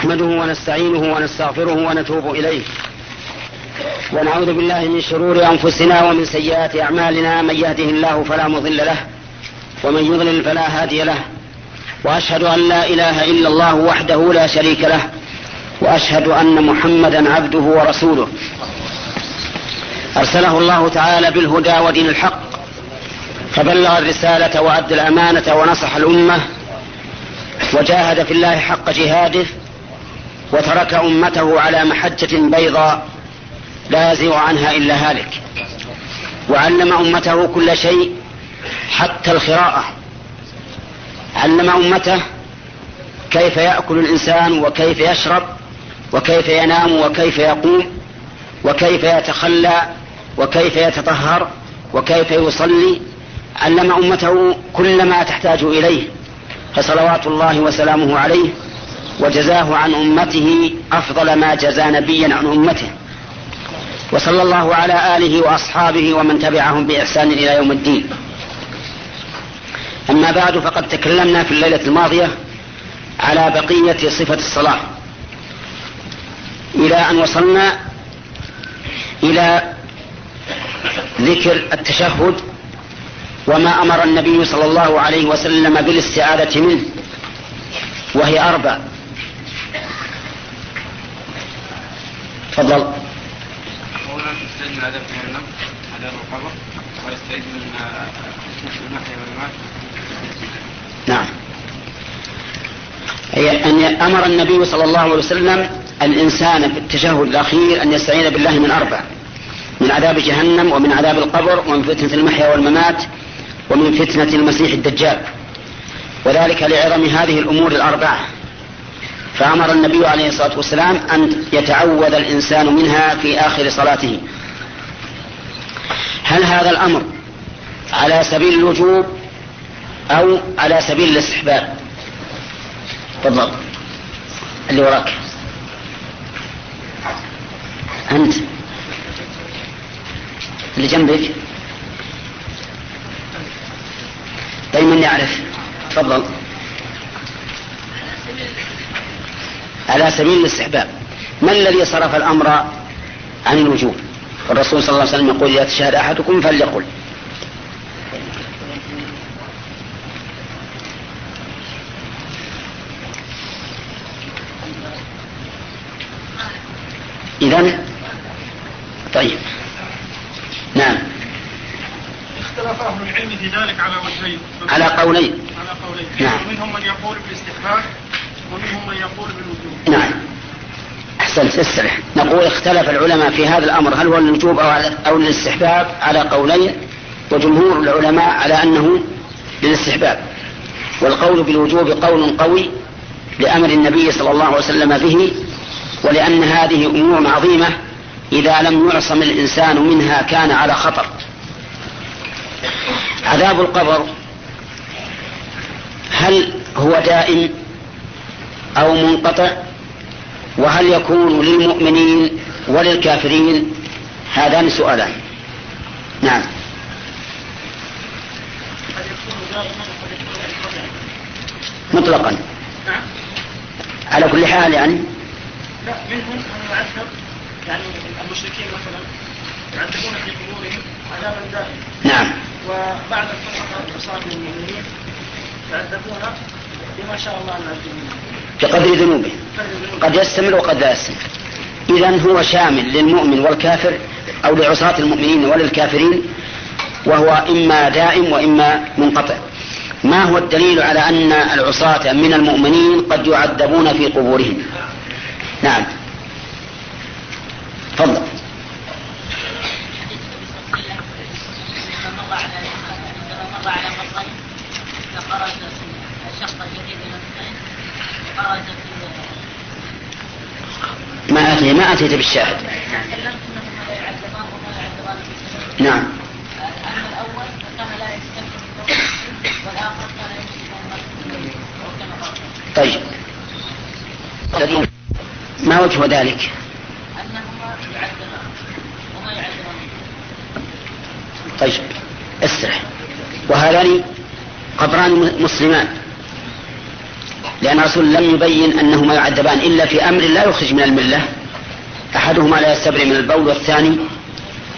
نحمده ونستعينه ونستغفره ونتوب إليه. ونعوذ بالله من شرور أنفسنا ومن سيئات أعمالنا. من يهده الله فلا مضل له ومن يضلل فلا هادي له. وأشهد أن لا إله إلا الله وحده لا شريك له. وأشهد أن محمدا عبده ورسوله. أرسله الله تعالى بالهدى ودين الحق. فبلغ الرسالة وأدى الأمانة ونصح الأمة. وجاهد في الله حق جهاده. وترك أمته على محجة بيضاء لا يزيغ عنها إلا هالك. وعلم أمته كل شيء حتى الخراءة علم أمته كيف يأكل الإنسان وكيف يشرب وكيف ينام وكيف يقوم وكيف يتخلى وكيف يتطهر وكيف يصلي. علم أمته كل ما تحتاج إليه. فصلوات الله وسلامه عليه وجزاه عن أمته أفضل ما جزى نبيا عن أمته. وصلى الله على آله وأصحابه ومن تبعهم بإحسان إلى يوم الدين. أما بعد فقد تكلمنا في الليلة الماضية على بقية صفة الصلاة. إلى أن وصلنا إلى ذكر التشهد وما أمر النبي صلى الله عليه وسلم بالاستعاذة منه وهي أربع. تفضل. أولا يستعيد من عذاب جهنم عذاب القبر ويستعيد من المحيا والممات نعم. أي أن أمر النبي صلى الله عليه وسلم الإنسان في التشهد الأخير أن يستعين بالله من أربع من عذاب جهنم ومن عذاب القبر ومن فتنة المحيا والممات ومن فتنة المسيح الدجال. وذلك لعظم هذه الأمور الأربعة. فأمر النبي عليه الصلاة والسلام أن يتعوذ الإنسان منها في آخر صلاته. هل هذا الأمر على سبيل الوجوب أو على سبيل الاستحباب؟ تفضل. اللي وراك. أنت. اللي جنبك. طيب من يعرف. تفضل. على سبيل الاستحباب. ما الذي صرف الأمر عن الوجوب؟ الرسول صلى الله عليه وسلم يقول إذا تشهد أحدكم فليقل. إذا طيب. نعم. اختلف أهل العلم في ذلك على وجهين. على قولين. على قولين. نعم. ومنهم من يقول بالاستحباب ومنهم من يقول بالوجوب. نعم. أحسنت استرح. نقول اختلف العلماء في هذا الأمر هل هو الوجوب أو أو الاستحباب على قولين وجمهور العلماء على أنه للاستحباب. والقول بالوجوب قول قوي لأمر النبي صلى الله عليه وسلم به ولأن هذه أمور عظيمة إذا لم يعصم الإنسان منها كان على خطر. عذاب القبر هل هو دائم؟ أو منقطع؟ وهل يكون للمؤمنين وللكافرين؟ هذان سؤالان. نعم. مطلقا. نعم. على كل حال يعني؟ لا منهم من يعذب يعني المشركين مثلا يعذبون في قبورهم عذابا دائما. نعم. وبعد الفترة عصاة المؤمنين يعذبون بما شاء الله ان يعذبون بقدر ذنوبه. قد يستمر وقد لا يستمر. إذا هو شامل للمؤمن والكافر أو لعصاة المؤمنين وللكافرين وهو إما دائم وإما منقطع. ما هو الدليل على أن العصاة من المؤمنين قد يعذبون في قبورهم؟ نعم. تفضل. على شق الجديد من ما أتي ما أتيت بالشاهد. نعم. طيب. ما وجه ذلك؟ انهما يعذبان وما يعذبان طيب. اسرح. وهذان قبران مسلمان. لأن الرسول لم يبين أنهما يعذبان إلا في أمر لا يخرج من الملة. أحدهما لا يستبرئ من البول والثاني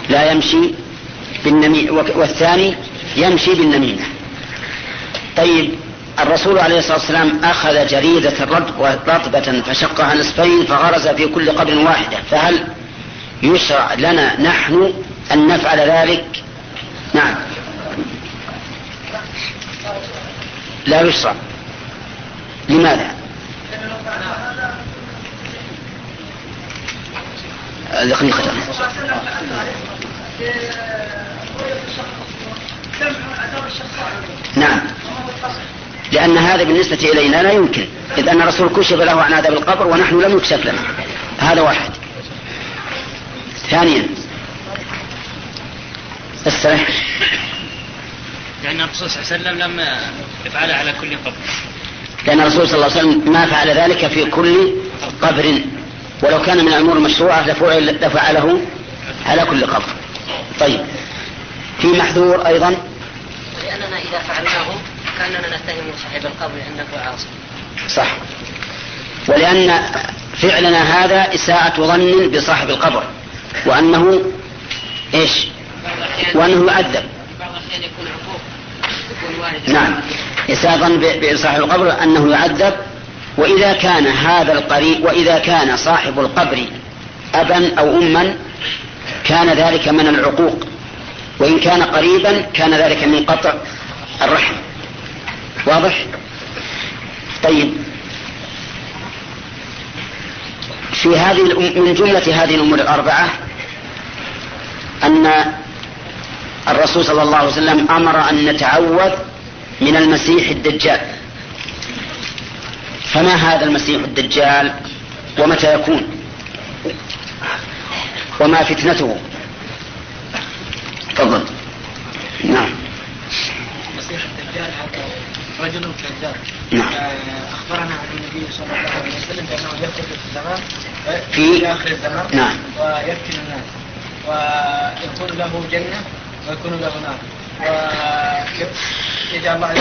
لا يمشي بالنمي والثاني يمشي بالنميمة. طيب الرسول عليه الصلاة والسلام أخذ جريدة رطبة فشقها نصفين فغرز في كل قبر واحدة. فهل يشرع لنا نحن أن نفعل ذلك؟ نعم. لا يشرع. لماذا؟ دقيقة نعم. لأن هذا بالنسبة إلينا لا يمكن إذ أن الرسول كشف له عن عذاب القبر ونحن لم يكشف لنا هذا واحد. ثانيا. السلام. لأن الرسول صلى الله عليه وسلم لم يفعلها على كل قبر. لأن الرسول صلى الله عليه وسلم ما فعل ذلك في كل قبر. ولو كان من الأمور المشروعة لفعل لفعله على كل قبر. طيب. في محذور أيضا. لأننا إذا فعلناه كأننا نتهم صاحب القبر أنه عاصي صح. ولأن فعلنا هذا إساءة ظن بصاحب القبر. وأنه إيش؟ وأنه يعذب بعض الأحيان يكون عقوق يكون والد نعم. ظن بصاحب القبر أنه يعذب وإذا كان هذا القريب وإذا كان صاحب القبر أبا أو أما كان ذلك من العقوق. وإن كان قريبا كان ذلك من قطع الرحم. واضح؟ طيب. في هذه من جملة هذه الأمور الأربعة أن الرسول صلى الله عليه وسلم أمر أن نتعوذ من المسيح الدجال. فما هذا المسيح الدجال؟ ومتى يكون؟ وما فتنته؟ تفضل. نعم. المسيح الدجال هذا رجل كذاب نعم. آه، أخبرنا عن النبي صلى الله عليه وسلم بأنه يخرج في الزمان في- في آخر الزمان نعم. ويفتن الناس ويكون له جنة ويكون له نار ويجعل الله عز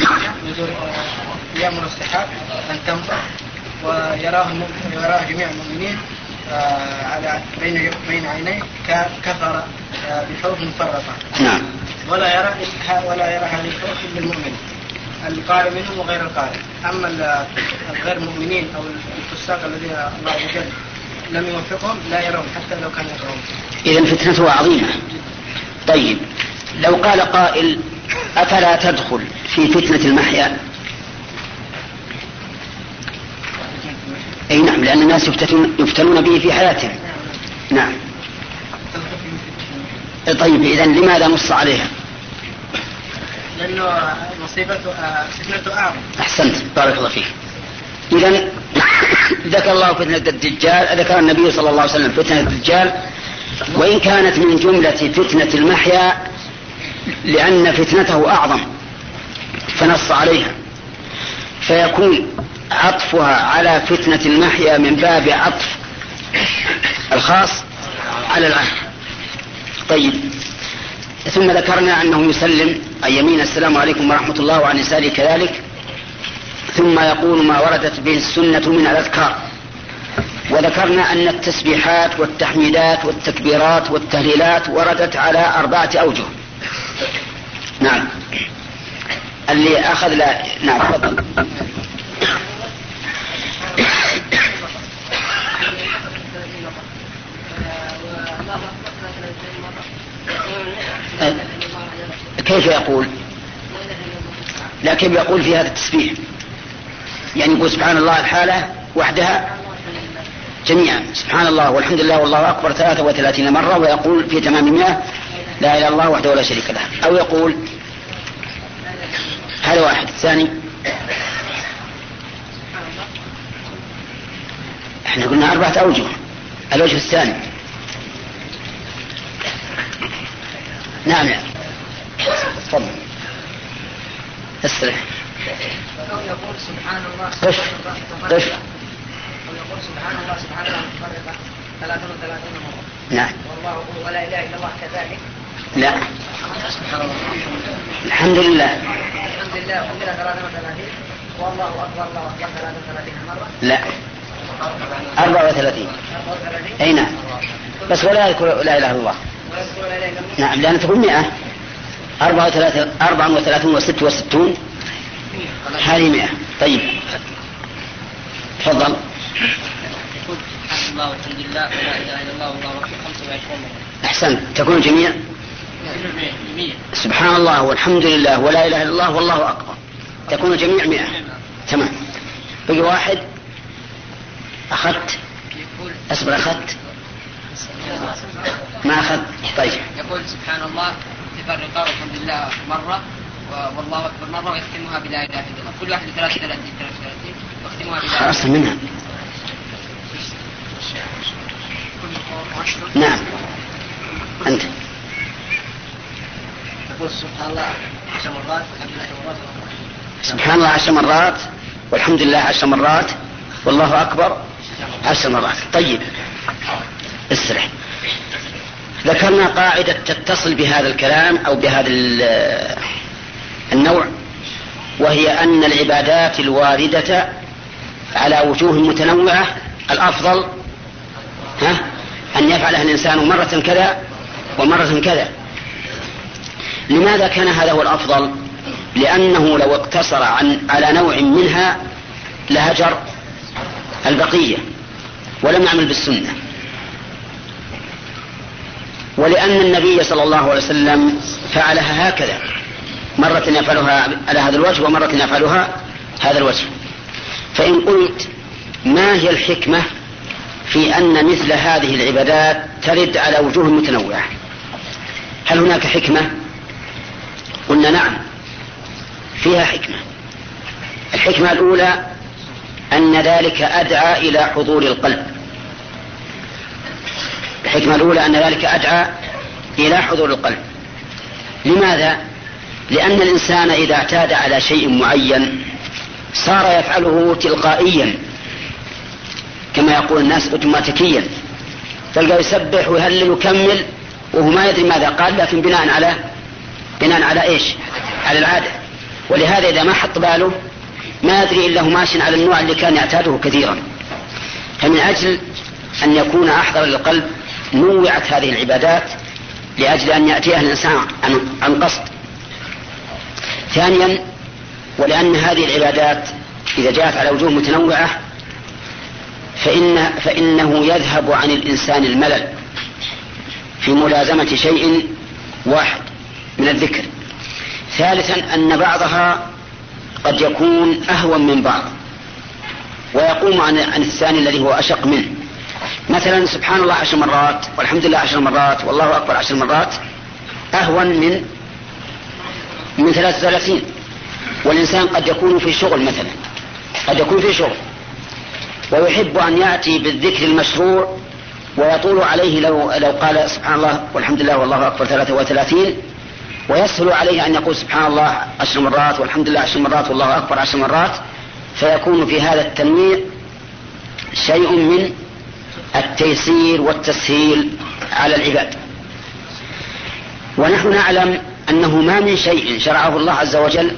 وجل نزول آه، يامر السحاب ان تمطر ويراه يراه جميع المؤمنين آه، على بين بين عينيه كفر آه، بحروف مفرطه نعم. ولا يرى ولا يرى هذه الحروف إلا المؤمن القارئ منهم وغير القارئ. أما ال- الغير مؤمنين أو الفساق الذين الله عز وجل لم يوفقهم لا يرون حتى لو كانوا يقرؤون إذا فتنته عظيمة. طيب لو قال قائل أفلا تدخل في فتنة المحيا؟ أي نعم لأن الناس يفتتون يفتنون به في حياتهم. نعم. طيب إذا لماذا نص عليها؟ لأنه مصيبته آه، فتنته اعظم أحسنت. بارك الله فيك. إذا ذكر الله فتنة الدجال ذكر النبي صلى الله عليه وسلم فتنة الدجال وإن كانت من جملة فتنة المحيا لأن فتنته أعظم. فنص عليها. فيكون عطفها على فتنة المحيا من باب عطف الخاص على العام طيب. ثم ذكرنا أنه يسلم. عن يمين السلام عليكم ورحمة الله وعن يساره كذلك. ثم يقول ما وردت به السنة من الأذكار. وذكرنا أن التسبيحات والتحميدات والتكبيرات والتهليلات وردت على أربعة أوجه. نعم. اللي أخذ لا نعم تفضل. كيف يقول؟ لكن يقول في هذا التسبيح؟ يعني يقول سبحان الله الحالة وحدها جميعا. سبحان الله والحمد لله والله أكبر 33 مرة ويقول في تمام المئة لا إله إلا الله وحده لا شريك له. أو يقول هذا واحد. ثاني. إحنا قلنا أربعة أوجه. الوجه الثاني. نعم. نعم تفضل. استرح أو يقول سبحان الله قف قف سبحان الله سبحان الله متفرقة 33 مرة نعم. والله ولا إله إلا الله كذلك. لا. الحمد لله. الحمد لله كلها 33 والله اكبر الله اكبر 33 مره لا. 34 34 أي نعم. بس ولا يذكر لا إله إلا الله. ويذكر لا اله الا الله نعم لأن تقول 100 34 34 و66 هذه 100 طيب. تفضل. الله والحمد لله ولا إله إلا الله والله اكبر 25 مره أحسنت. تكون 100 سبحان الله والحمد لله ولا إله إلا الله والله أكبر. تكون الجميع 100 تمام. بقي واحد. أخذت. أصبر أخذت. ما أخذت. طيب. يقول سبحان الله يفرق والحمد لله مرة والله أكبر مرة ويختمها بلا إله إلا الله. كل واحد 33 33 ويختمها بلا خلاص منها. نعم. أنت. سبحان الله عشر مرات والحمد لله مرات سبحان الله عشر مرات والحمد لله عشر مرات والله أكبر عشر مرات. طيب اسرح. ذكرنا قاعدة تتصل بهذا الكلام أو بهذا ال- النوع وهي أن العبادات الواردة على وجوه متنوعة الأفضل ها أن يفعلها الإنسان مرة كذا ومرة كذا. لماذا كان هذا هو الأفضل؟ لأنه لو اقتصر عن على نوع منها لهجر البقية ولم يعمل بالسنة. ولأن النبي صلى الله عليه وسلم فعلها هكذا. مرة يفعلها على هذا الوجه ومرة يفعلها هذا الوجه. فإن قلت ما هي الحكمة في أن مثل هذه العبادات ترد على وجوه متنوعة؟ هل هناك حكمة؟ قلنا نعم. فيها حكمة. الحكمة الأولى أن ذلك أدعى إلى حضور القلب. الحكمة الأولى أن ذلك أدعى إلى حضور القلب. لماذا؟ لأن الإنسان إذا اعتاد على شيء معين صار يفعله تلقائيا كما يقول الناس اوتوماتيكيا. تلقى يسبح ويهلل ويكمل وهو ما يدري ماذا قال لكن بناء على بناء على إيش؟ على العادة. ولهذا إذا ما حط باله ما يدري إلا هو ماشي على النوع اللي كان يعتاده كثيرا. فمن أجل أن يكون أحضر للقلب نوعت هذه العبادات لأجل أن يأتيها الإنسان عن, قصد. ثانيا ولأن هذه العبادات إذا جاءت على وجوه متنوعة فإن فإنه يذهب عن الإنسان الملل في ملازمة شيء واحد. من الذكر. ثالثا أن بعضها قد يكون أهون من بعض ويقوم عن عن الثاني الذي هو أشق منه. مثلا سبحان الله عشر مرات والحمد لله عشر مرات والله أكبر عشر مرات أهون من من ثلاثة وثلاثين. والإنسان قد يكون في شغل مثلا قد يكون في شغل ويحب أن يأتي بالذكر المشروع ويطول عليه لو, لو قال سبحان الله والحمد لله والله أكبر ثلاثة وثلاثين. ويسهل عليه أن يقول سبحان الله عشر مرات والحمد لله عشر مرات والله أكبر عشر مرات فيكون في هذا التنويع شيء من التيسير والتسهيل على العباد. ونحن نعلم أنه ما من شيء شرعه الله عز وجل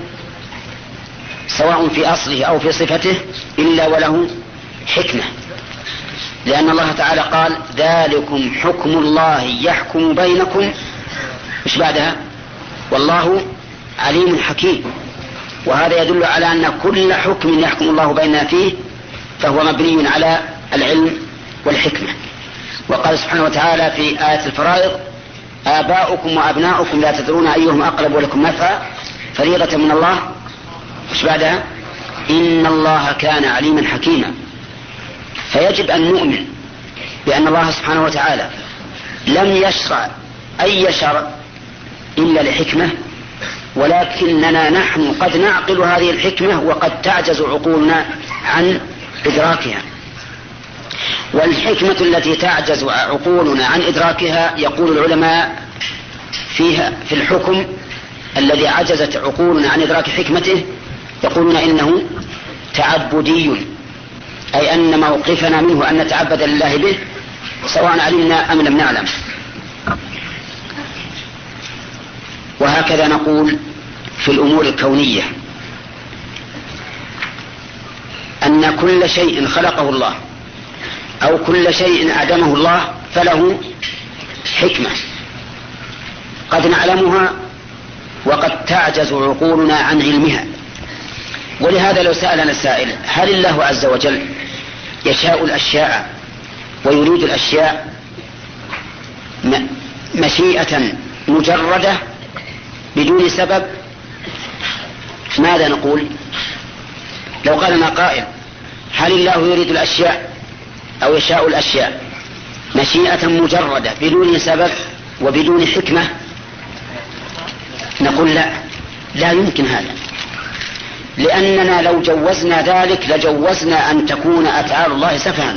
سواء في أصله أو في صفته إلا وله حكمة. لأن الله تعالى قال ذلكم حكم الله يحكم بينكم. مش بعدها؟ والله عليم حكيم. وهذا يدل على أن كل حكم يحكم الله بيننا فيه فهو مبني على العلم والحكمة. وقال سبحانه وتعالى في آية الفرائض آباؤكم وأبناؤكم لا تدرون أيهم أقرب لكم نفعا. فريضة من الله. مش بعدها؟ إن الله كان عليما حكيما. فيجب أن نؤمن بأن الله سبحانه وتعالى لم يشرع أي شرع إلا لحكمة ولكننا نحن قد نعقل هذه الحكمة وقد تعجز عقولنا عن إدراكها. والحكمة التي تعجز عقولنا عن إدراكها يقول العلماء فيها في الحكم الذي عجزت عقولنا عن إدراك حكمته يقولون إنه تعبدي أي أن موقفنا منه أن نتعبد لله به سواء علمنا أم لم نعلم. وهكذا نقول في الأمور الكونية أن كل شيء خلقه الله أو كل شيء أعدمه الله فله حكمة قد نعلمها وقد تعجز عقولنا عن علمها ولهذا لو سألنا السائل هل الله عز وجل يشاء الأشياء ويريد الأشياء مشيئة مجردة بدون سبب ماذا نقول؟ لو قال لنا قائل هل الله يريد الأشياء أو يشاء الأشياء؟ مشيئة مجردة بدون سبب وبدون حكمة؟ نقول لا لا يمكن هذا. لأننا لو جوزنا ذلك لجوزنا أن تكون أفعال الله سفها.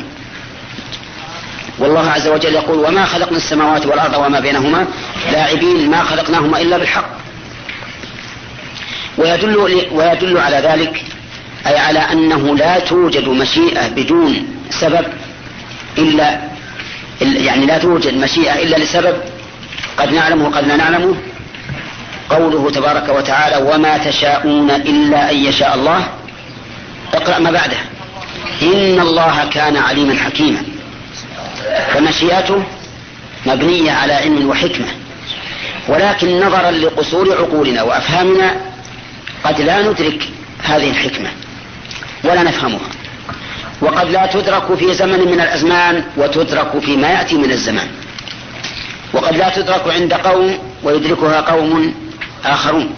والله عز وجل يقول وما خلقنا السماوات والأرض وما بينهما لاعبين ما خلقناهما إلا بالحق. ويدل, ويدل على ذلك أي على أنه لا توجد مشيئة بدون سبب إلا يعني لا توجد مشيئة إلا لسبب قد نعلمه وقد لا نعلمه. قوله تبارك وتعالى وما تشاءون إلا أن يشاء الله. اقرأ ما بعده. إن الله كان عليما حكيما. فمشيئته مبنية على علم وحكمة ولكن نظرا لقصور عقولنا وأفهامنا قد لا ندرك هذه الحكمة ولا نفهمها. وقد لا تدرك في زمن من الأزمان وتدرك فيما يأتي من الزمان. وقد لا تدرك عند قوم ويدركها قوم آخرون.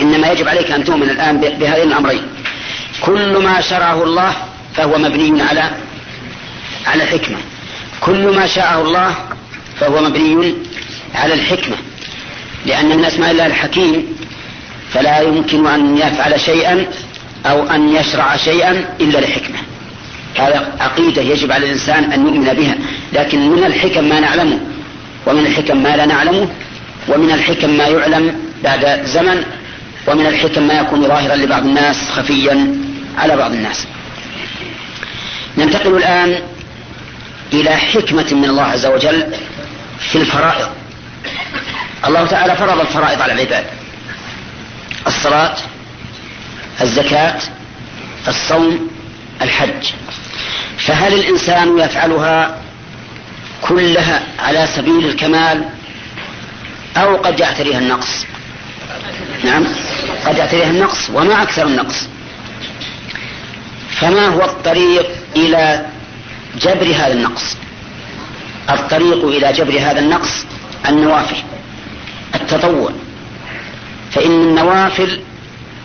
إنما يجب عليك أن تؤمن الآن بهذين الأمرين. كل ما شرعه الله فهو مبني على على الحكمة. كل ما شاءه الله فهو مبني على الحكمة. لأن من أسماء الله الحكيم فلا يمكن أن يفعل شيئا أو أن يشرع شيئا إلا لحكمة. هذا عقيدة يجب على الإنسان أن يؤمن بها. لكن من الحكم ما نعلمه ومن الحكم ما لا نعلمه ومن الحكم ما يعلم بعد زمن ومن الحكم ما يكون ظاهرا لبعض الناس خفيا على بعض الناس. ننتقل الآن إلى حكمة من الله عز وجل في الفرائض. الله تعالى فرض الفرائض على العباد. الصلاة الزكاة الصوم الحج. فهل الإنسان يفعلها كلها على سبيل الكمال أو قد يعتريها النقص؟ نعم قد يعتريها النقص وما أكثر النقص. فما هو الطريق إلى جبر هذا النقص؟ الطريق إلى جبر هذا النقص النوافل التطوع. فإن النوافل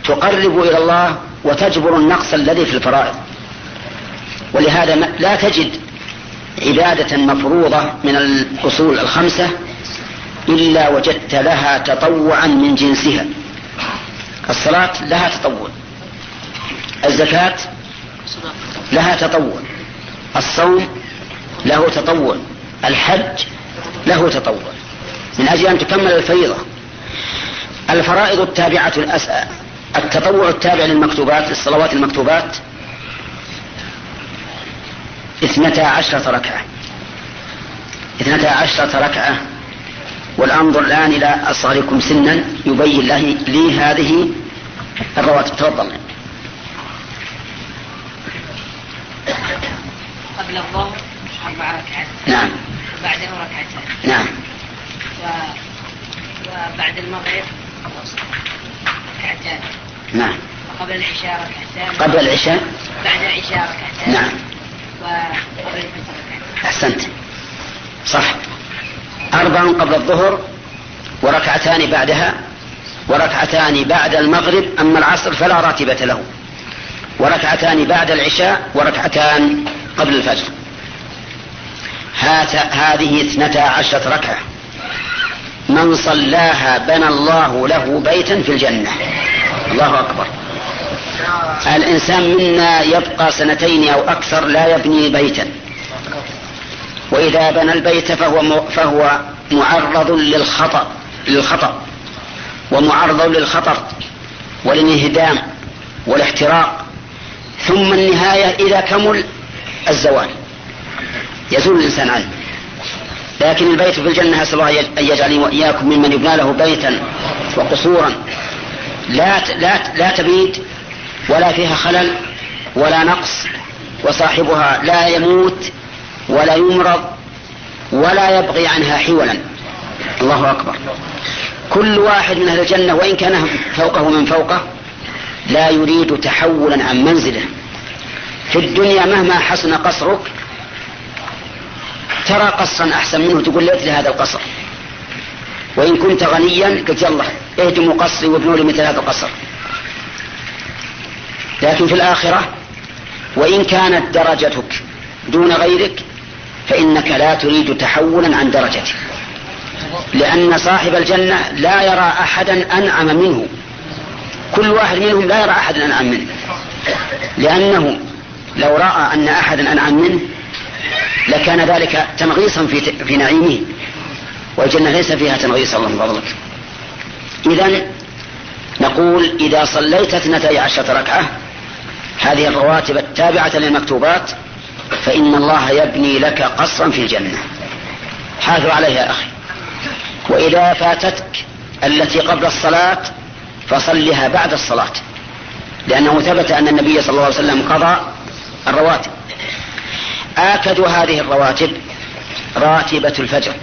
تقرب إلى الله وتجبر النقص الذي في الفرائض. ولهذا لا تجد عبادة مفروضة من الأصول الخمسة إلا وجدت لها تطوعا من جنسها. الصلاة لها تطوع. الزكاة لها تطوع. الصوم له تطوع. الحج له تطوع. من أجل أن تكمل الفريضة. الفرائض التابعة التطوع التابع للمكتوبات للصلوات المكتوبات. اثنتا عشرة ركعة. اثنتا عشرة ركعة. والأنظر الآن إلى أصغركم سنا يبين له لي هذه الرواتب. تفضل. قبل الظهر أربع ركعات. نعم. وبعده ركعتان نعم. و... وبعد المغرب ركعتان نعم. وقبل العشاء ركعتان قبل العشاء؟ بعد العشاء ركعتان نعم. وقبل الفجر ركعتان أحسنت. صح. أربع قبل الظهر وركعتان بعدها وركعتان بعد المغرب أما العصر فلا راتبة له. وركعتان بعد العشاء وركعتان قبل الفجر. هذه اثنتا عشرة ركعة. من صلاها بنى الله له بيتا في الجنة. الله أكبر. الإنسان منا يبقى سنتين أو أكثر لا يبني بيتا. وإذا بنى البيت فهو فهو معرض للخطأ للخطأ. ومعرض للخطر والانهدام والاحتراق. ثم النهاية إذا كمل الزوال. يزول الإنسان عنه. لكن البيت في الجنة أسأل الله أن يجعلني وإياكم ممن يبنى له بيتا وقصورا. لا لا لا تبيد ولا فيها خلل ولا نقص وصاحبها لا يموت ولا يمرض ولا يبغي عنها حولا. الله أكبر. كل واحد من أهل الجنة وإن كان فوقه من فوقه لا يريد تحولا عن منزله. في الدنيا مهما حسن قصرك ترى قصرا أحسن منه تقول ليت لهذا القصر. وإن كنت غنيا قلت يلا اهدموا قصري وابنوا لي مثل هذا القصر. لكن في الآخرة وإن كانت درجتك دون غيرك فإنك لا تريد تحولا عن درجتك. لأن صاحب الجنة لا يرى أحدا أنعم منه. كل واحد منهم لا يرى أحدا أنعم منه. لأنه لو رأى أن أحدا أنعم منه لكان ذلك تنغيصا في, في نعيمه. والجنة ليس فيها تنغيص الله فضلك. إذا نقول إذا صليت اثنتي عشرة ركعة هذه الرواتب التابعة للمكتوبات فإن الله يبني لك قصرا في الجنة. حافظ عليها يا أخي. وإذا فاتتك التي قبل الصلاة فصلها بعد الصلاة. لأنه ثبت أن النبي صلى الله عليه وسلم قضى الرواتب. آكد هذه الرواتب راتبة الفجر.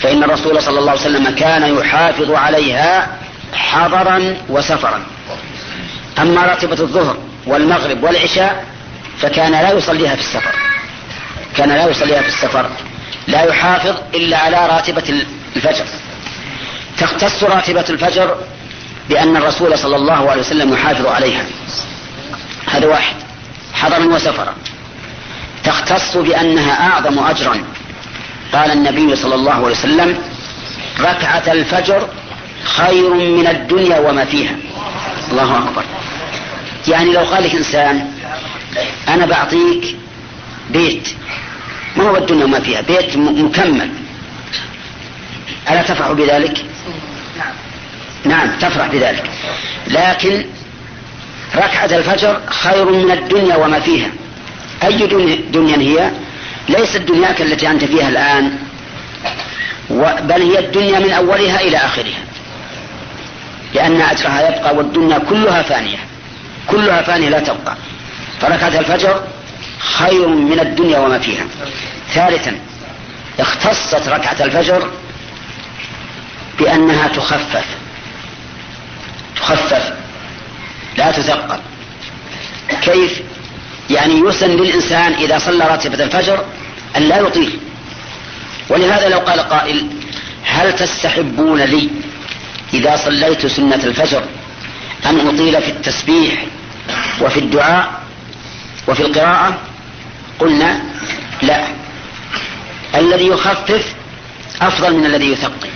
فإن الرسول صلى الله عليه وسلم كان يحافظ عليها حضرا وسفرا. أما راتبة الظهر والمغرب والعشاء فكان لا يصليها في السفر. كان لا يصليها في السفر. لا يحافظ إلا على راتبة الفجر. تختص راتبة الفجر بأن الرسول صلى الله عليه وسلم يحافظ عليها. هذا واحد. حضرا وسفرا. تختص بأنها أعظم أجرا. قال النبي صلى الله عليه وسلم ركعة الفجر خير من الدنيا وما فيها. الله أكبر. يعني لو قال لك إنسان أنا بعطيك بيت ما هو الدنيا وما فيها؟ بيت مكمل. ألا تفرح بذلك؟ نعم تفرح بذلك. لكن ركعة الفجر خير من الدنيا وما فيها. أي دنيا هي؟ ليست دنياك التي أنت فيها الآن بل هي الدنيا من أولها إلى آخرها. لأن أجرها يبقى والدنيا كلها فانية. كلها فانية لا تبقى. فركعة الفجر خير من الدنيا وما فيها. ثالثا اختصت ركعة الفجر بأنها تخفف. تخفف. لا تثقل كيف؟ يعني يسن للإنسان إذا صلى راتبة الفجر أن لا يطيل. ولهذا لو قال قائل هل تستحبون لي إذا صليت سنة الفجر أن أطيل في التسبيح وفي الدعاء وفي القراءة؟ قلنا لا. الذي يخفف أفضل من الذي يثقل.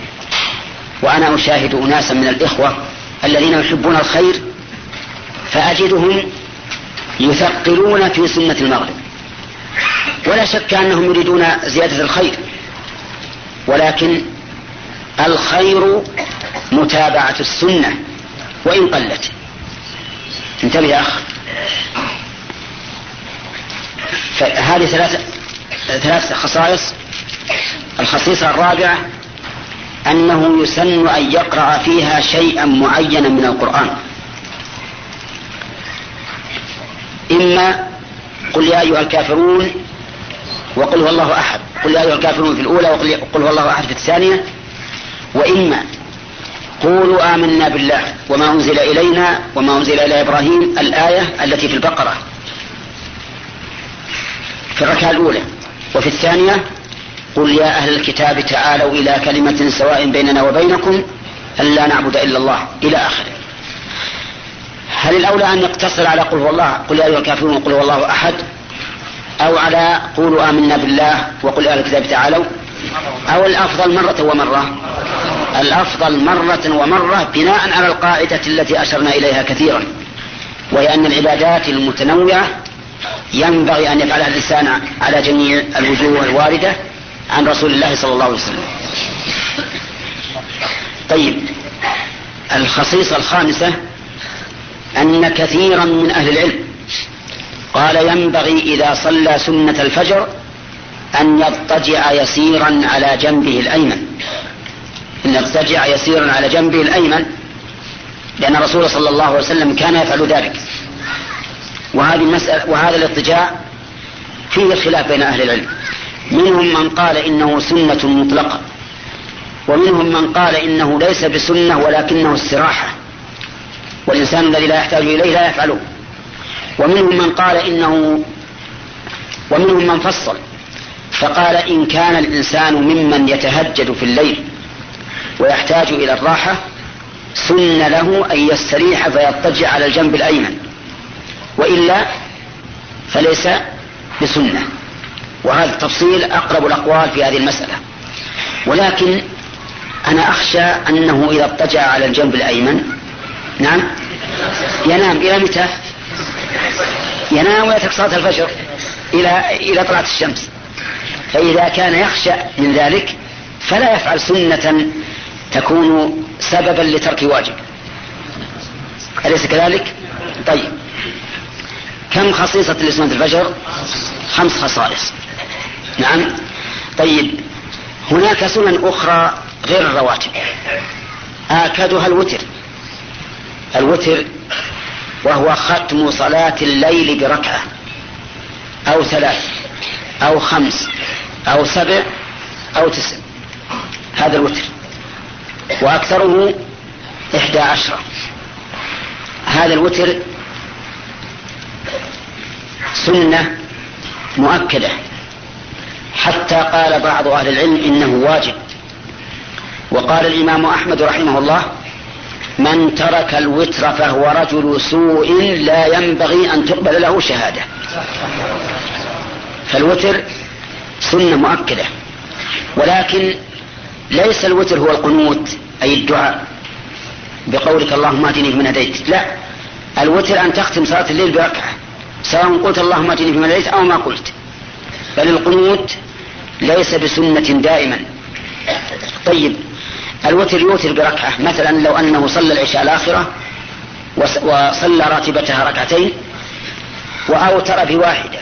وأنا أشاهد أناسا من الإخوة الذين يحبون الخير فأجدهم يثقلون في سنة المغرب. ولا شك أنهم يريدون زيادة الخير. ولكن الخير متابعة السنة وإن قلت. انتبه يا أخ. فهذه ثلاث ثلاث خصائص. الخصيصة الرابعة أنه يسن أن يقرأ فيها شيئا معينا من القرآن. إما قل يا أيها الكافرون وقل هو الله أحد. قل يا أيها الكافرون في الأولى وقل هو الله أحد في الثانية. وإما قولوا آمنا بالله وما أنزل إلينا وما أنزل إلى إبراهيم الآية التي في البقرة. في الركعة الأولى. وفي الثانية قل يا أهل الكتاب تعالوا إلى كلمة سواء بيننا وبينكم ألا نعبد إلا الله إلى آخره. هل الأولى أن يقتصر على قل الله قل يا أيها الكافرون قل هو الله أحد؟ أو على قولوا آمنا بالله وقل أهل الكتاب تعالوا؟ أو الأفضل مرة ومرة؟ الأفضل مرة ومرة بناء على القاعدة التي أشرنا إليها كثيرا وهي أن العبادات المتنوعة ينبغي أن يفعلها الإنسان على جميع الوجوه الواردة عن رسول الله صلى الله عليه وسلم. طيب الخصيصة الخامسة أن كثيرا من أهل العلم قال ينبغي إذا صلى سنة الفجر أن يضطجع يسيرا على جنبه الأيمن. أن يضطجع يسيرا على جنبه الأيمن لأن الرسول صلى الله عليه وسلم كان يفعل ذلك. وهذه المسألة وهذا الاضطجاع فيه خلاف بين أهل العلم. منهم من قال إنه سنة مطلقة ومنهم من قال إنه ليس بسنة ولكنه استراحة. والإنسان الذي لا يحتاج إليه لا يفعله. ومنهم من قال إنه ومنهم من فصل فقال إن كان الإنسان ممن يتهجد في الليل ويحتاج إلى الراحة سن له أن يستريح فيضطجع على الجنب الأيمن. وإلا فليس بسنة. وهذا التفصيل أقرب الأقوال في هذه المسألة. ولكن أنا أخشى أنه إذا اضطجع على الجنب الأيمن نعم. ينام إلى متى؟ ينام ويترك صلاة الفجر إلى إلى طلعة الشمس. فإذا كان يخشى من ذلك فلا يفعل سنة تكون سببا لترك واجب. أليس كذلك؟ طيب. كم خصيصة لسنة الفجر؟ خمس خصائص. نعم. طيب. هناك سنن أخرى غير الرواتب. آكدها الوتر. الوتر وهو ختم صلاة الليل بركعة أو ثلاث أو خمس أو سبع أو تسع هذا الوتر. وأكثره إحدى عشرة هذا الوتر سنة مؤكدة. حتى قال بعض أهل العلم إنه واجب. وقال الإمام أحمد رحمه الله من ترك الوتر فهو رجل سوء لا ينبغي أن تقبل له شهادة. فالوتر سنة مؤكدة. ولكن ليس الوتر هو القنوت أي الدعاء. بقولك اللهم اهدني فيمن هديت. لا الوتر أن تختم صلاة الليل بركعة سواء قلت اللهم اهدني فيمن هديت أو ما قلت. بل القنوت ليس بسنة دائما. طيب الوتر يوتر بركعة. مثلا لو أنه صلى العشاء الآخرة وصلى راتبتها ركعتين وأوتر بواحدة.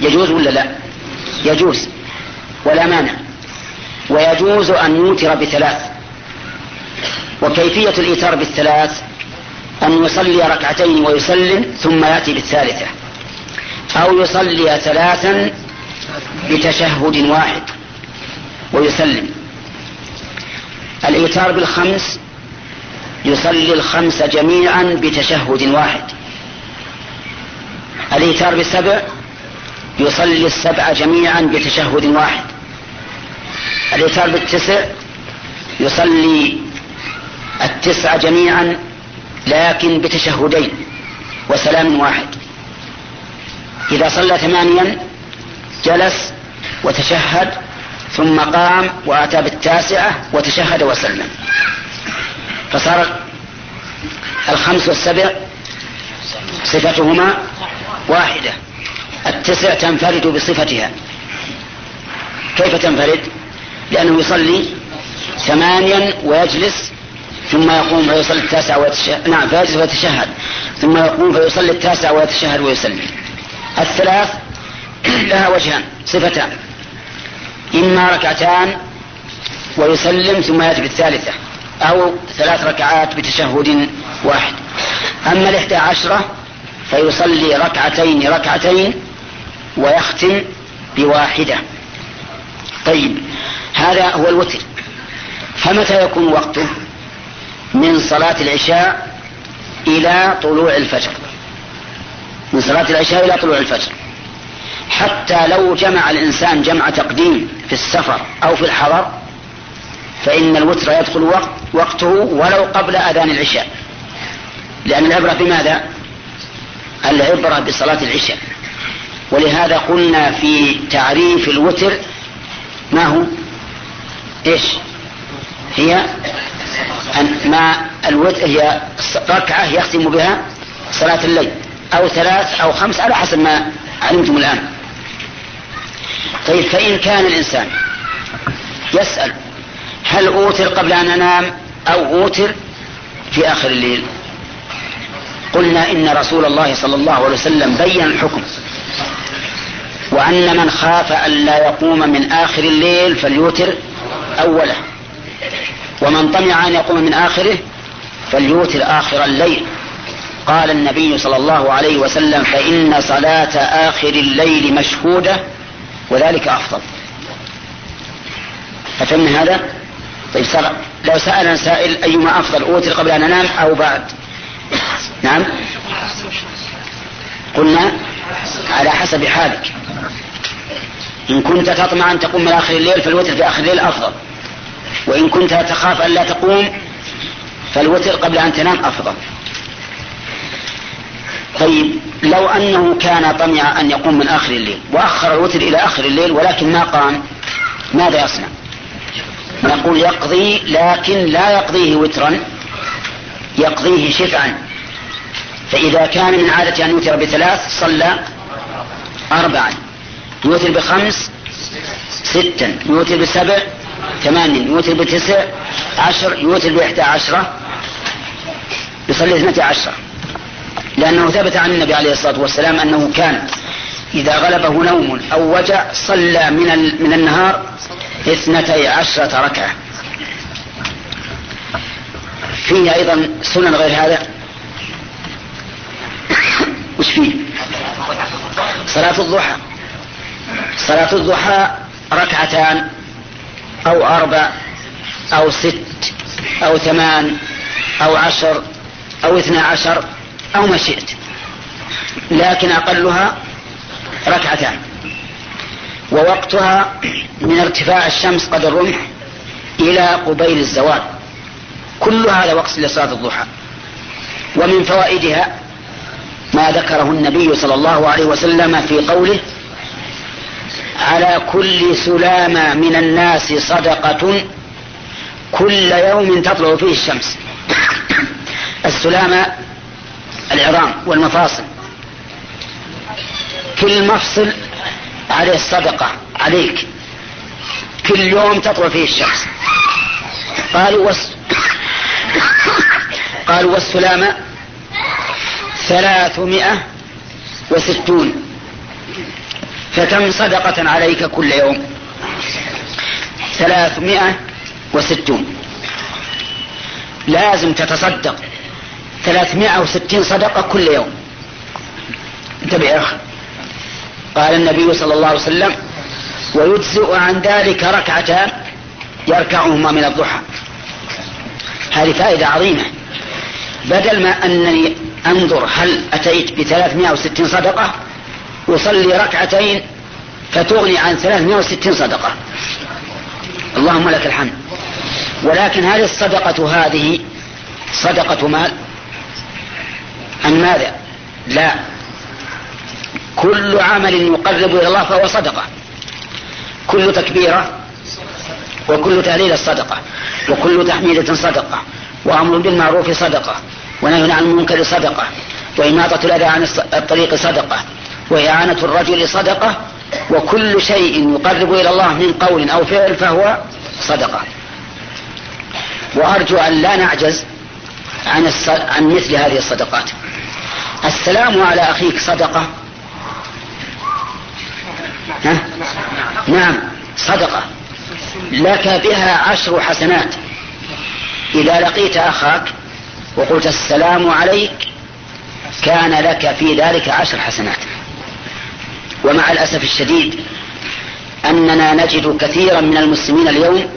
يجوز ولا لا؟ يجوز. ولا مانع. ويجوز أن يوتر بثلاث. وكيفية الإيتار بالثلاث؟ أن يصلي ركعتين ويسلم ثم يأتي بالثالثة. أو يصلي ثلاثا بتشهد واحد ويسلم. الإيتار بالخمس يصلي الخمس جميعا بتشهد واحد. الإيتار بالسبع يصلي السبع جميعا بتشهد واحد. الإيتار بالتسع يصلي التسع جميعا لكن بتشهدين وسلام واحد. إذا صلى ثمانيا جلس وتشهد ثم قام وأتى بالتاسعة وتشهد وسلم. فصار الخمس والسبع صفتهما واحدة. التسع تنفرد بصفتها. كيف تنفرد؟ لأنه يصلي ثمانيا ويجلس ثم يقوم فيصلي التاسع ويتشهد. نعم فيجلس ويتشهد. ثم يقوم فيصلي التاسع ويتشهد ويسلم. الثلاث لها وجهان صفتان. إما ركعتان ويسلم ثم يأتي بالثالثة أو ثلاث ركعات بتشهد واحد. أما الإحدى عشرة فيصلي ركعتين ركعتين ويختم بواحدة. طيب هذا هو الوتر. فمتى يكون وقته؟ من صلاة العشاء إلى طلوع الفجر. من صلاة العشاء إلى طلوع الفجر. حتى لو جمع الإنسان جمع تقديم في السفر أو في الحضر فإن الوتر يدخل وقت وقته ولو قبل أذان العشاء لأن العبرة بماذا؟ العبرة بصلاة العشاء ولهذا قلنا في تعريف الوتر ما هو؟ إيش؟ هي أن ما الوتر هي ركعة يختم بها صلاة الليل أو ثلاث أو خمس على حسب ما علمتم الآن طيب فإن كان الإنسان يسأل هل أوتر قبل أن أنام أو أوتر في آخر الليل؟ قلنا إن رسول الله صلى الله عليه وسلم بين الحكم وأن من خاف أن لا يقوم من آخر الليل فليوتر أوله ومن طمع أن يقوم من آخره فليوتر آخر الليل. قال النبي صلى الله عليه وسلم فإن صلاة آخر الليل مشهودة وذلك أفضل. ففهمنا هذا؟ طيب صار لو سألنا سائل أيما أفضل أوتر قبل أن أنام أو بعد؟ نعم. قلنا على حسب حالك. إن كنت تطمع أن تقوم من آخر الليل فالوتر في آخر الليل أفضل. وإن كنت تخاف أن لا تقوم فالوتر قبل أن تنام أفضل. طيب لو أنه كان طمع أن يقوم من آخر الليل وأخر الوتر إلى آخر الليل ولكن ما قام ماذا يصنع؟ نقول يقضي لكن لا يقضيه وترا يقضيه شفعا. فإذا كان من عادة أن يوتر بثلاث صلى أربعا. يوتر بخمس ستا. يوتر بسبع ثمان يوتر بتسع عشر. يوتر بإحدى عشرة يصلي اثنتي عشرة. لأنه ثبت عن النبي عليه الصلاة والسلام أنه كان إذا غلبه نوم أو وجع صلى من, من النهار اثنتي عشرة ركعة. فيه أيضا سنن غير هذا؟ وش فيه؟ صلاة الضحى. صلاة الضحى ركعتان أو أربع أو ست أو ثمان أو عشر أو اثنى عشر أو ما شئت. لكن أقلها ركعتان. ووقتها من ارتفاع الشمس قدر الرمح إلى قبيل الزوال. كل هذا وقت لصلاة الضحى. ومن فوائدها ما ذكره النبي صلى الله عليه وسلم في قوله على كل سلامة من الناس صدقة كل يوم تطلع فيه الشمس. السلامة العظام والمفاصل. كل مفصل عليه الصدقة عليك. كل يوم تطلع فيه الشمس قالوا وس... قالوا والسلامة ثلاثمائة وستون. فكم صدقة عليك كل يوم. ثلاثمائة وستون. لازم تتصدق. ثلاثمائة وستين صدقة كل يوم. انتبه يا أخي. قال النبي صلى الله عليه وسلم ويجزئ عن ذلك ركعتان يركعهما من الضحى. هذه فائدة عظيمة. بدل ما أنني أنظر هل أتيت ب 360 صدقة أصلي ركعتين فتغني عن 360 صدقة. اللهم لك الحمد. ولكن هل الصدقة هذه صدقة مال؟ أم ماذا؟ لا. كل عمل يقرب إلى الله فهو صدقة. كل تكبيرة وكل تهليل صدقة. وكل تحميدة صدقة. وأمر بالمعروف صدقة. ونهي عن المنكر صدقة. وإماطة الأذى عن الطريق صدقة. وإعانة الرجل صدقة. وكل شيء يقرب إلى الله من قول أو فعل فهو صدقة. وأرجو أن لا نعجز عن, عن مثل هذه الصدقات. السلام على أخيك صدقة. ها؟ نعم. صدقة. لك بها عشر حسنات. إذا لقيت أخاك وقلت السلام عليك كان لك في ذلك عشر حسنات. ومع الأسف الشديد أننا نجد كثيرا من المسلمين اليوم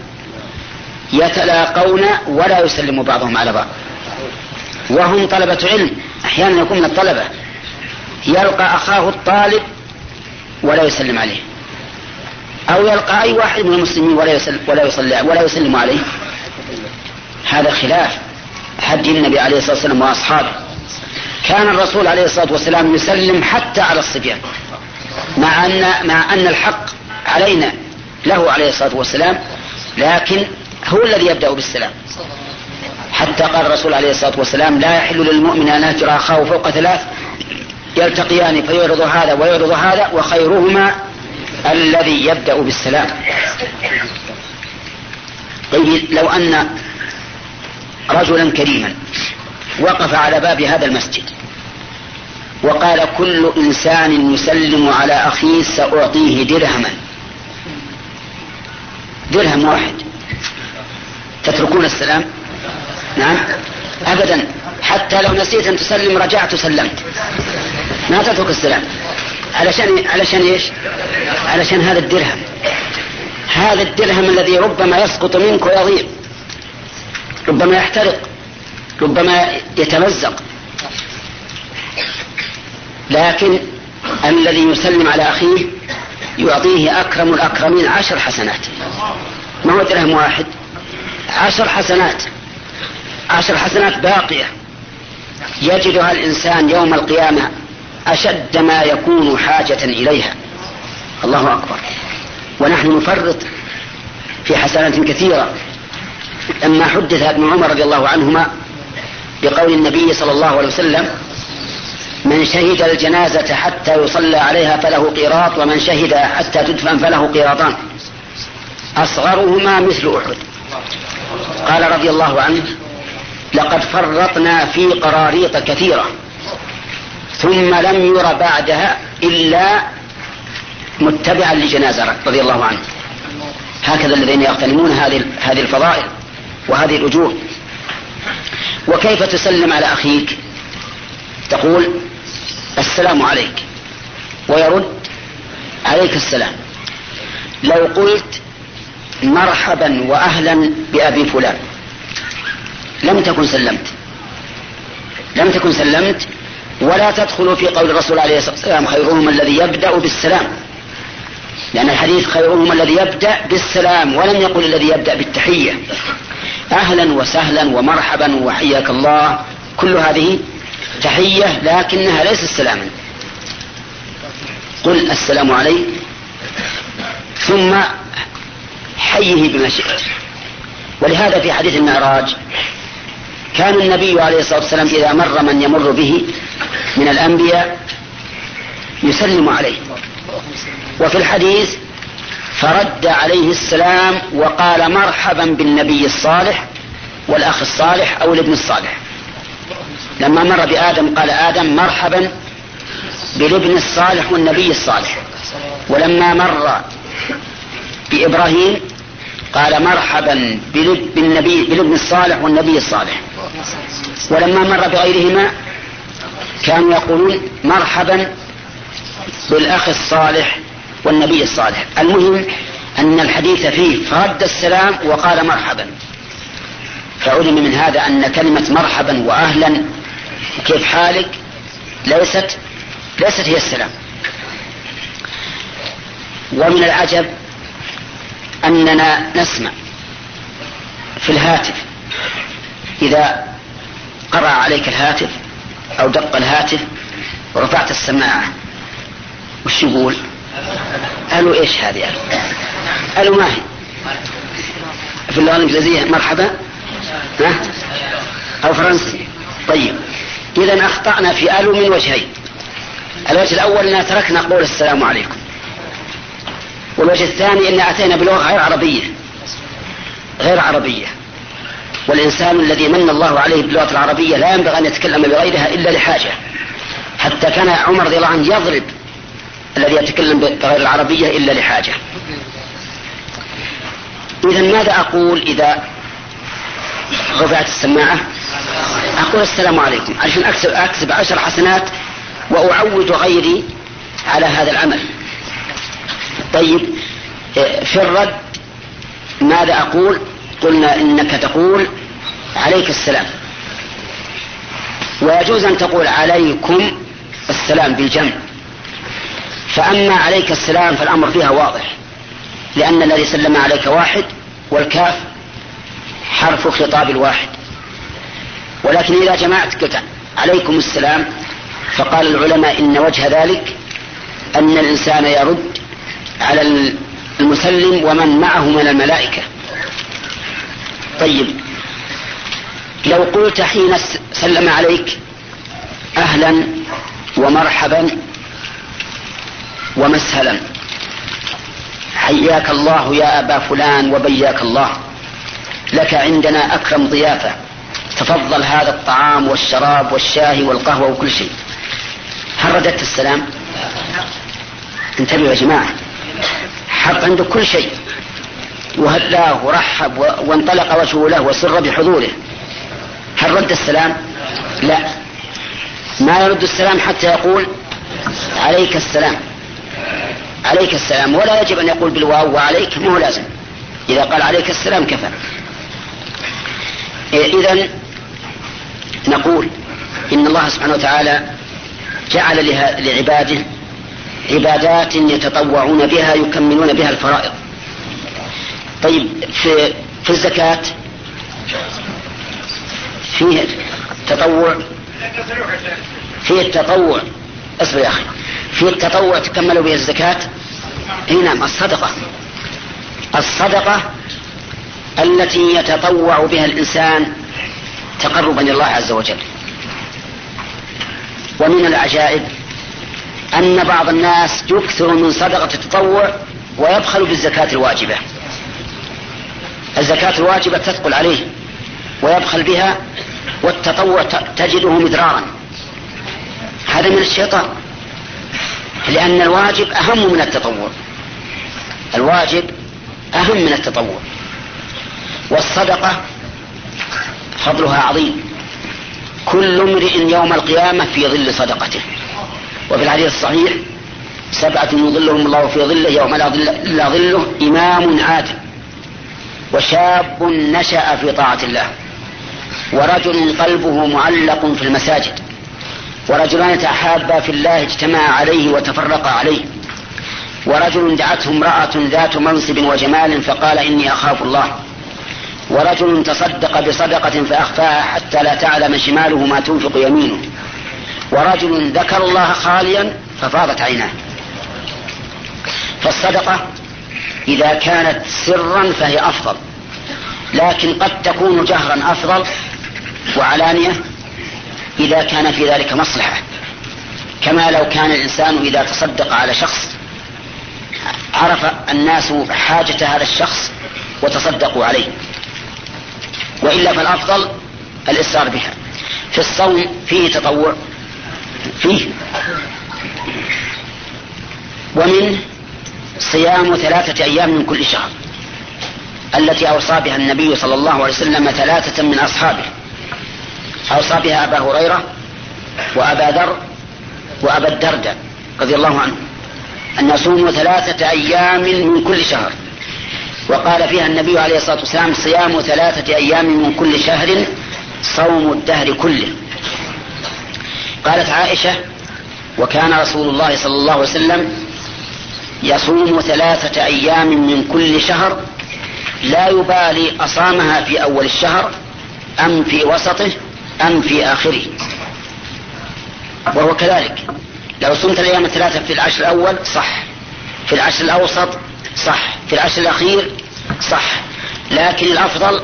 يتلاقون ولا يسلم بعضهم على بعض. وهم طلبة علم. أحيانا يكون من الطلبة. يلقى أخاه الطالب ولا يسلم عليه. أو يلقى أي واحد من المسلمين ولا يسلم ولا يصلي ولا يسلم عليه. هذا خلاف. هدي النبي عليه الصلاة والسلام وأصحابه. كان الرسول عليه الصلاة والسلام يسلم حتى على الصبيان. مع أن مع أن الحق علينا له عليه الصلاة والسلام. لكن هو الذي يبدأ بالسلام. حتى قال الرسول عليه الصلاة والسلام لا يحل للمؤمن أن يهجر أخاه فوق ثلاث يلتقيان فيعرض هذا ويعرض هذا وخيرهما الذي يبدأ بالسلام. طيب لو أن رجلا كريما وقف على باب هذا المسجد وقال كل إنسان يسلم على أخيه سأعطيه درهما. درهم واحد. تتركون السلام؟ نعم. أبدا. حتى لو نسيت أن تسلم رجعت وسلمت. ما تترك السلام. علشان علشان إيش؟ علشان هذا الدرهم. هذا الدرهم الذي ربما يسقط منك ويضيع ربما يحترق. ربما يتمزق. لكن الذي يسلم على أخيه يعطيه أكرم الأكرمين عشر حسنات. ما هو درهم واحد؟ عشر حسنات. عشر حسنات باقية. يجدها الإنسان يوم القيامة أشد ما يكون حاجة إليها. الله أكبر. ونحن نفرط في حسنات كثيرة. لما حدث ابن عمر رضي الله عنهما بقول النبي صلى الله عليه وسلم من شهد الجنازة حتى يصلى عليها فله قيراط ومن شهد حتى تدفن فله قيراطان. أصغرهما مثل أحد. قال رضي الله عنه لقد فرطنا في قراريط كثيرة ثم لم ير بعدها إلا متبعا لجنازة رضي الله عنه. هكذا الذين يغتنمون هذه هذه الفضائل وهذه الأجور. وكيف تسلم على أخيك؟ تقول السلام عليك. ويرد عليك السلام. لو قلت مرحبا واهلا بأبي فلان. لم تكن سلمت. لم تكن سلمت ولا تدخل في قول الرسول عليه الصلاة والسلام خيرهم الذي يبدأ بالسلام. لأن الحديث خيرهم الذي يبدأ بالسلام ولم يقل الذي يبدأ بالتحية. أهلا وسهلا ومرحبا وحياك الله. كل هذه تحية لكنها ليست سلاما. قل السلام عليك. ثم حيه بما شئت. ولهذا في حديث المعراج كان النبي عليه الصلاة والسلام إذا مر من يمر به من الأنبياء يسلم عليه. وفي الحديث فرد عليه السلام وقال مرحبا بالنبي الصالح والأخ الصالح أو الابن الصالح. لما مر بآدم قال آدم مرحبا بالابن الصالح والنبي الصالح. ولما مر بإبراهيم قال مرحبا بالنبي بالابن الصالح والنبي الصالح. ولما مر بغيرهما كانوا يقولون مرحبا بالأخ الصالح والنبي الصالح. المهم أن الحديث فيه فرد السلام وقال مرحبا. فعلم من هذا أن كلمة مرحبا وأهلا كيف حالك؟ ليست ليست هي السلام. ومن العجب أننا نسمع في الهاتف إذا قرأ عليك الهاتف أو دق الهاتف ورفعت السماعة وش يقول؟ قالوا إيش هذه؟ قالوا ما هي؟ في اللغة الإنجليزية مرحبا ها؟ أو فرنسي طيب إذا أخطأنا في ألو من وجهين الوجه الأول أننا تركنا قول السلام عليكم والوجه الثاني أن أتينا بلغة غير عربية غير عربية والإنسان الذي من الله عليه باللغة العربية لا ينبغي أن يتكلم بغيرها إلا لحاجة. حتى كان عمر رضي الله عنه يضرب الذي يتكلم بغير العربية إلا لحاجة. إذا ماذا أقول إذا رفعت السماعة؟ أقول السلام عليكم. عشان أكسب, أكسب عشر حسنات وأعود غيري على هذا العمل. طيب في الرد ماذا أقول؟ قلنا إنك تقول عليك السلام. ويجوز أن تقول عليكم السلام بالجمع. فأما عليك السلام فالأمر فيها واضح لأن الذي سلم عليك واحد والكاف حرف خطاب الواحد. ولكن إذا جمعت قلت عليكم السلام فقال العلماء إن وجه ذلك أن الإنسان يرد على المسلم ومن معه من الملائكة. طيب. لو قلت حين سلم عليك أهلا ومرحبا ومسهلا. حياك الله يا أبا فلان وبياك الله. لك عندنا أكرم ضيافة. تفضل هذا الطعام والشراب والشاي والقهوة وكل شيء. هل رددت السلام؟ انتبهوا يا جماعة. حط عنده كل شيء. وهلاه ورحب وانطلق وجهه له وسر بحضوره. هل رد السلام؟ لا. ما يرد السلام حتى يقول عليك السلام. عليك السلام. ولا يجب أن يقول بالواو وعليك ما هو لازم. إذا قال عليك السلام كفى إذا نقول إن الله سبحانه وتعالى جعل لعباده عبادات يتطوعون بها يكملون بها الفرائض. طيب في في الزكاة فيه التطوع فيه التطوع. اصبر يا أخي. فيه التطوع تكمل به الزكاة؟ إي نعم الصدقة. الصدقة التي يتطوع بها الإنسان تقربا إلى الله عز وجل. ومن العجائب أن بعض الناس يكثر من صدقة التطوع ويبخل بالزكاة الواجبة. الزكاة الواجبة تثقل عليه ويبخل بها والتطوع تجده مدرارا. هذا من الشيطان لأن الواجب أهم من التطوع. الواجب أهم من التطوع. والصدقة فضلها عظيم. كل امرئ يوم القيامة في ظل صدقته. وفي الحديث الصحيح سبعة يظلهم الله في ظله يوم لا ظله إمام عادل. وشاب نشأ في طاعة الله. ورجل قلبه معلق في المساجد. ورجلان تحابا في الله اجتمعا عليه وتفرقا عليه. ورجل دعته امرأة ذات منصب وجمال فقال إني أخاف الله. ورجل تصدق بصدقة فأخفاها حتى لا تعلم شماله ما تنفق يمينه. ورجل ذكر الله خاليا ففاضت عيناه. فالصدقة إذا كانت سرا فهي أفضل. لكن قد تكون جهرا أفضل وعلانية إذا كان في ذلك مصلحة. كما لو كان الإنسان إذا تصدق على شخص عرف الناس حاجة هذا الشخص وتصدقوا عليه. وإلا فالأفضل الإصرار بها. في الصوم فيه تطوع فيه. ومن صيام ثلاثة أيام من كل شهر التي أوصى بها النبي صلى الله عليه وسلم ثلاثة من أصحابه. أوصى بها أبا هريرة وأبا ذر وأبا الدرداء رضي الله عنه أن يصوموا ثلاثة أيام من كل شهر. وقال فيها النبي عليه الصلاة والسلام صيام ثلاثة أيام من كل شهر صوم الدهر كله. قالت عائشة وكان رسول الله صلى الله عليه وسلم يصوم ثلاثة أيام من كل شهر لا يبالي أصامها في أول الشهر أم في وسطه أم في آخره. وهو كذلك. لو صمت الأيام الثلاثة في العشر الأول صح. في العشر الأوسط صح. في العشر الأخير صح. لكن الأفضل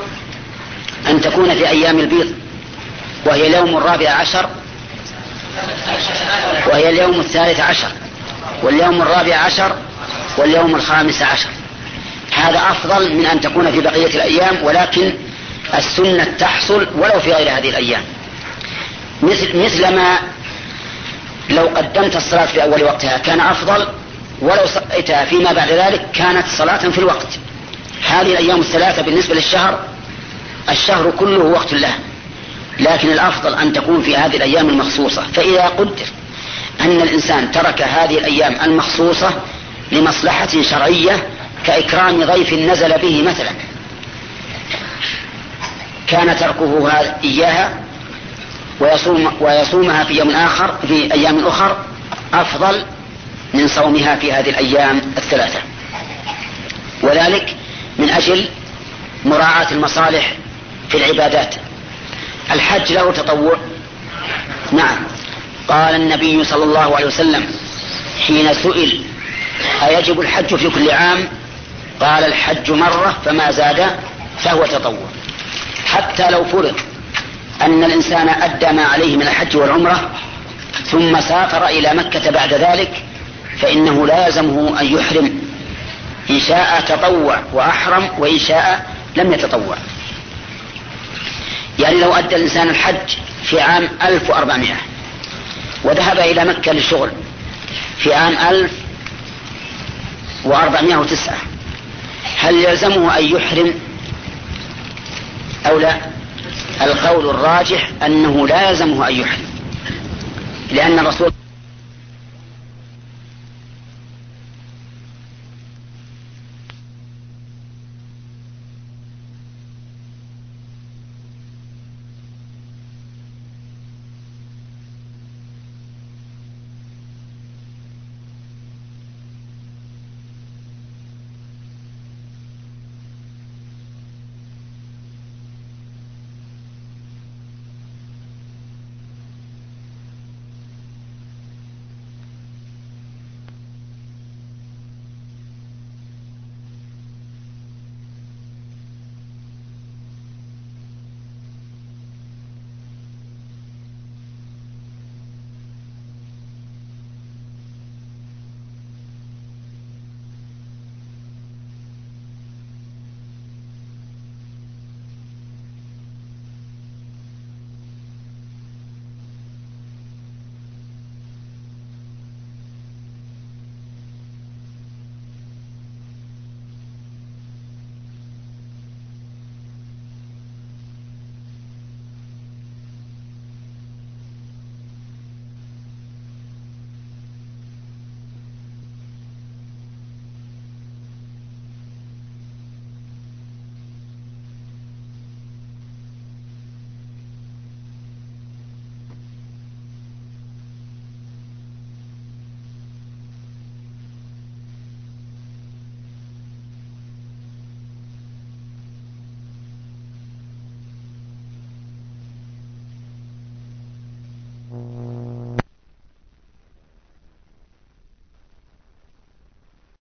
أن تكون في أيام البيض وهي اليوم الرابع عشر وهي اليوم الثالث عشر. واليوم الرابع عشر واليوم الخامس عشر. هذا أفضل من أن تكون في بقية الأيام ولكن السنة تحصل ولو في غير هذه الأيام. مثل مثل ما لو قدمت الصلاة في أول وقتها كان أفضل ولو صليتها فيما بعد ذلك كانت صلاة في الوقت. هذه الأيام الثلاثة بالنسبة للشهر الشهر كله وقت له. لكن الأفضل أن تكون في هذه الأيام المخصوصة. فإذا قدر أن الإنسان ترك هذه الأيام المخصوصة لمصلحة شرعية كإكرام ضيف نزل به مثلا. كان تركه إياها ويصوم ويصومها في يوم آخر في أيام أخر أفضل من صومها في هذه الأيام الثلاثة. وذلك من أجل مراعاة المصالح في العبادات. الحج له تطوع. نعم. قال النبي صلى الله عليه وسلم حين سئل أيجب الحج في كل عام؟ قال الحج مرة فما زاد فهو تطوع. حتى لو فرض أن الإنسان أدى ما عليه من الحج والعمرة ثم سافر إلى مكة بعد ذلك فإنه لا يلزمه أن يحرم. إن شاء تطوع وأحرم وإن شاء لم يتطوع. يعني لو أدى الإنسان الحج في عام 1400 وذهب إلى مكة للشغل في عام 1409 هل يلزمه أن يحرم أو لا؟ القول الراجح أنه لا يلزمه أن يحرم لأن الرسول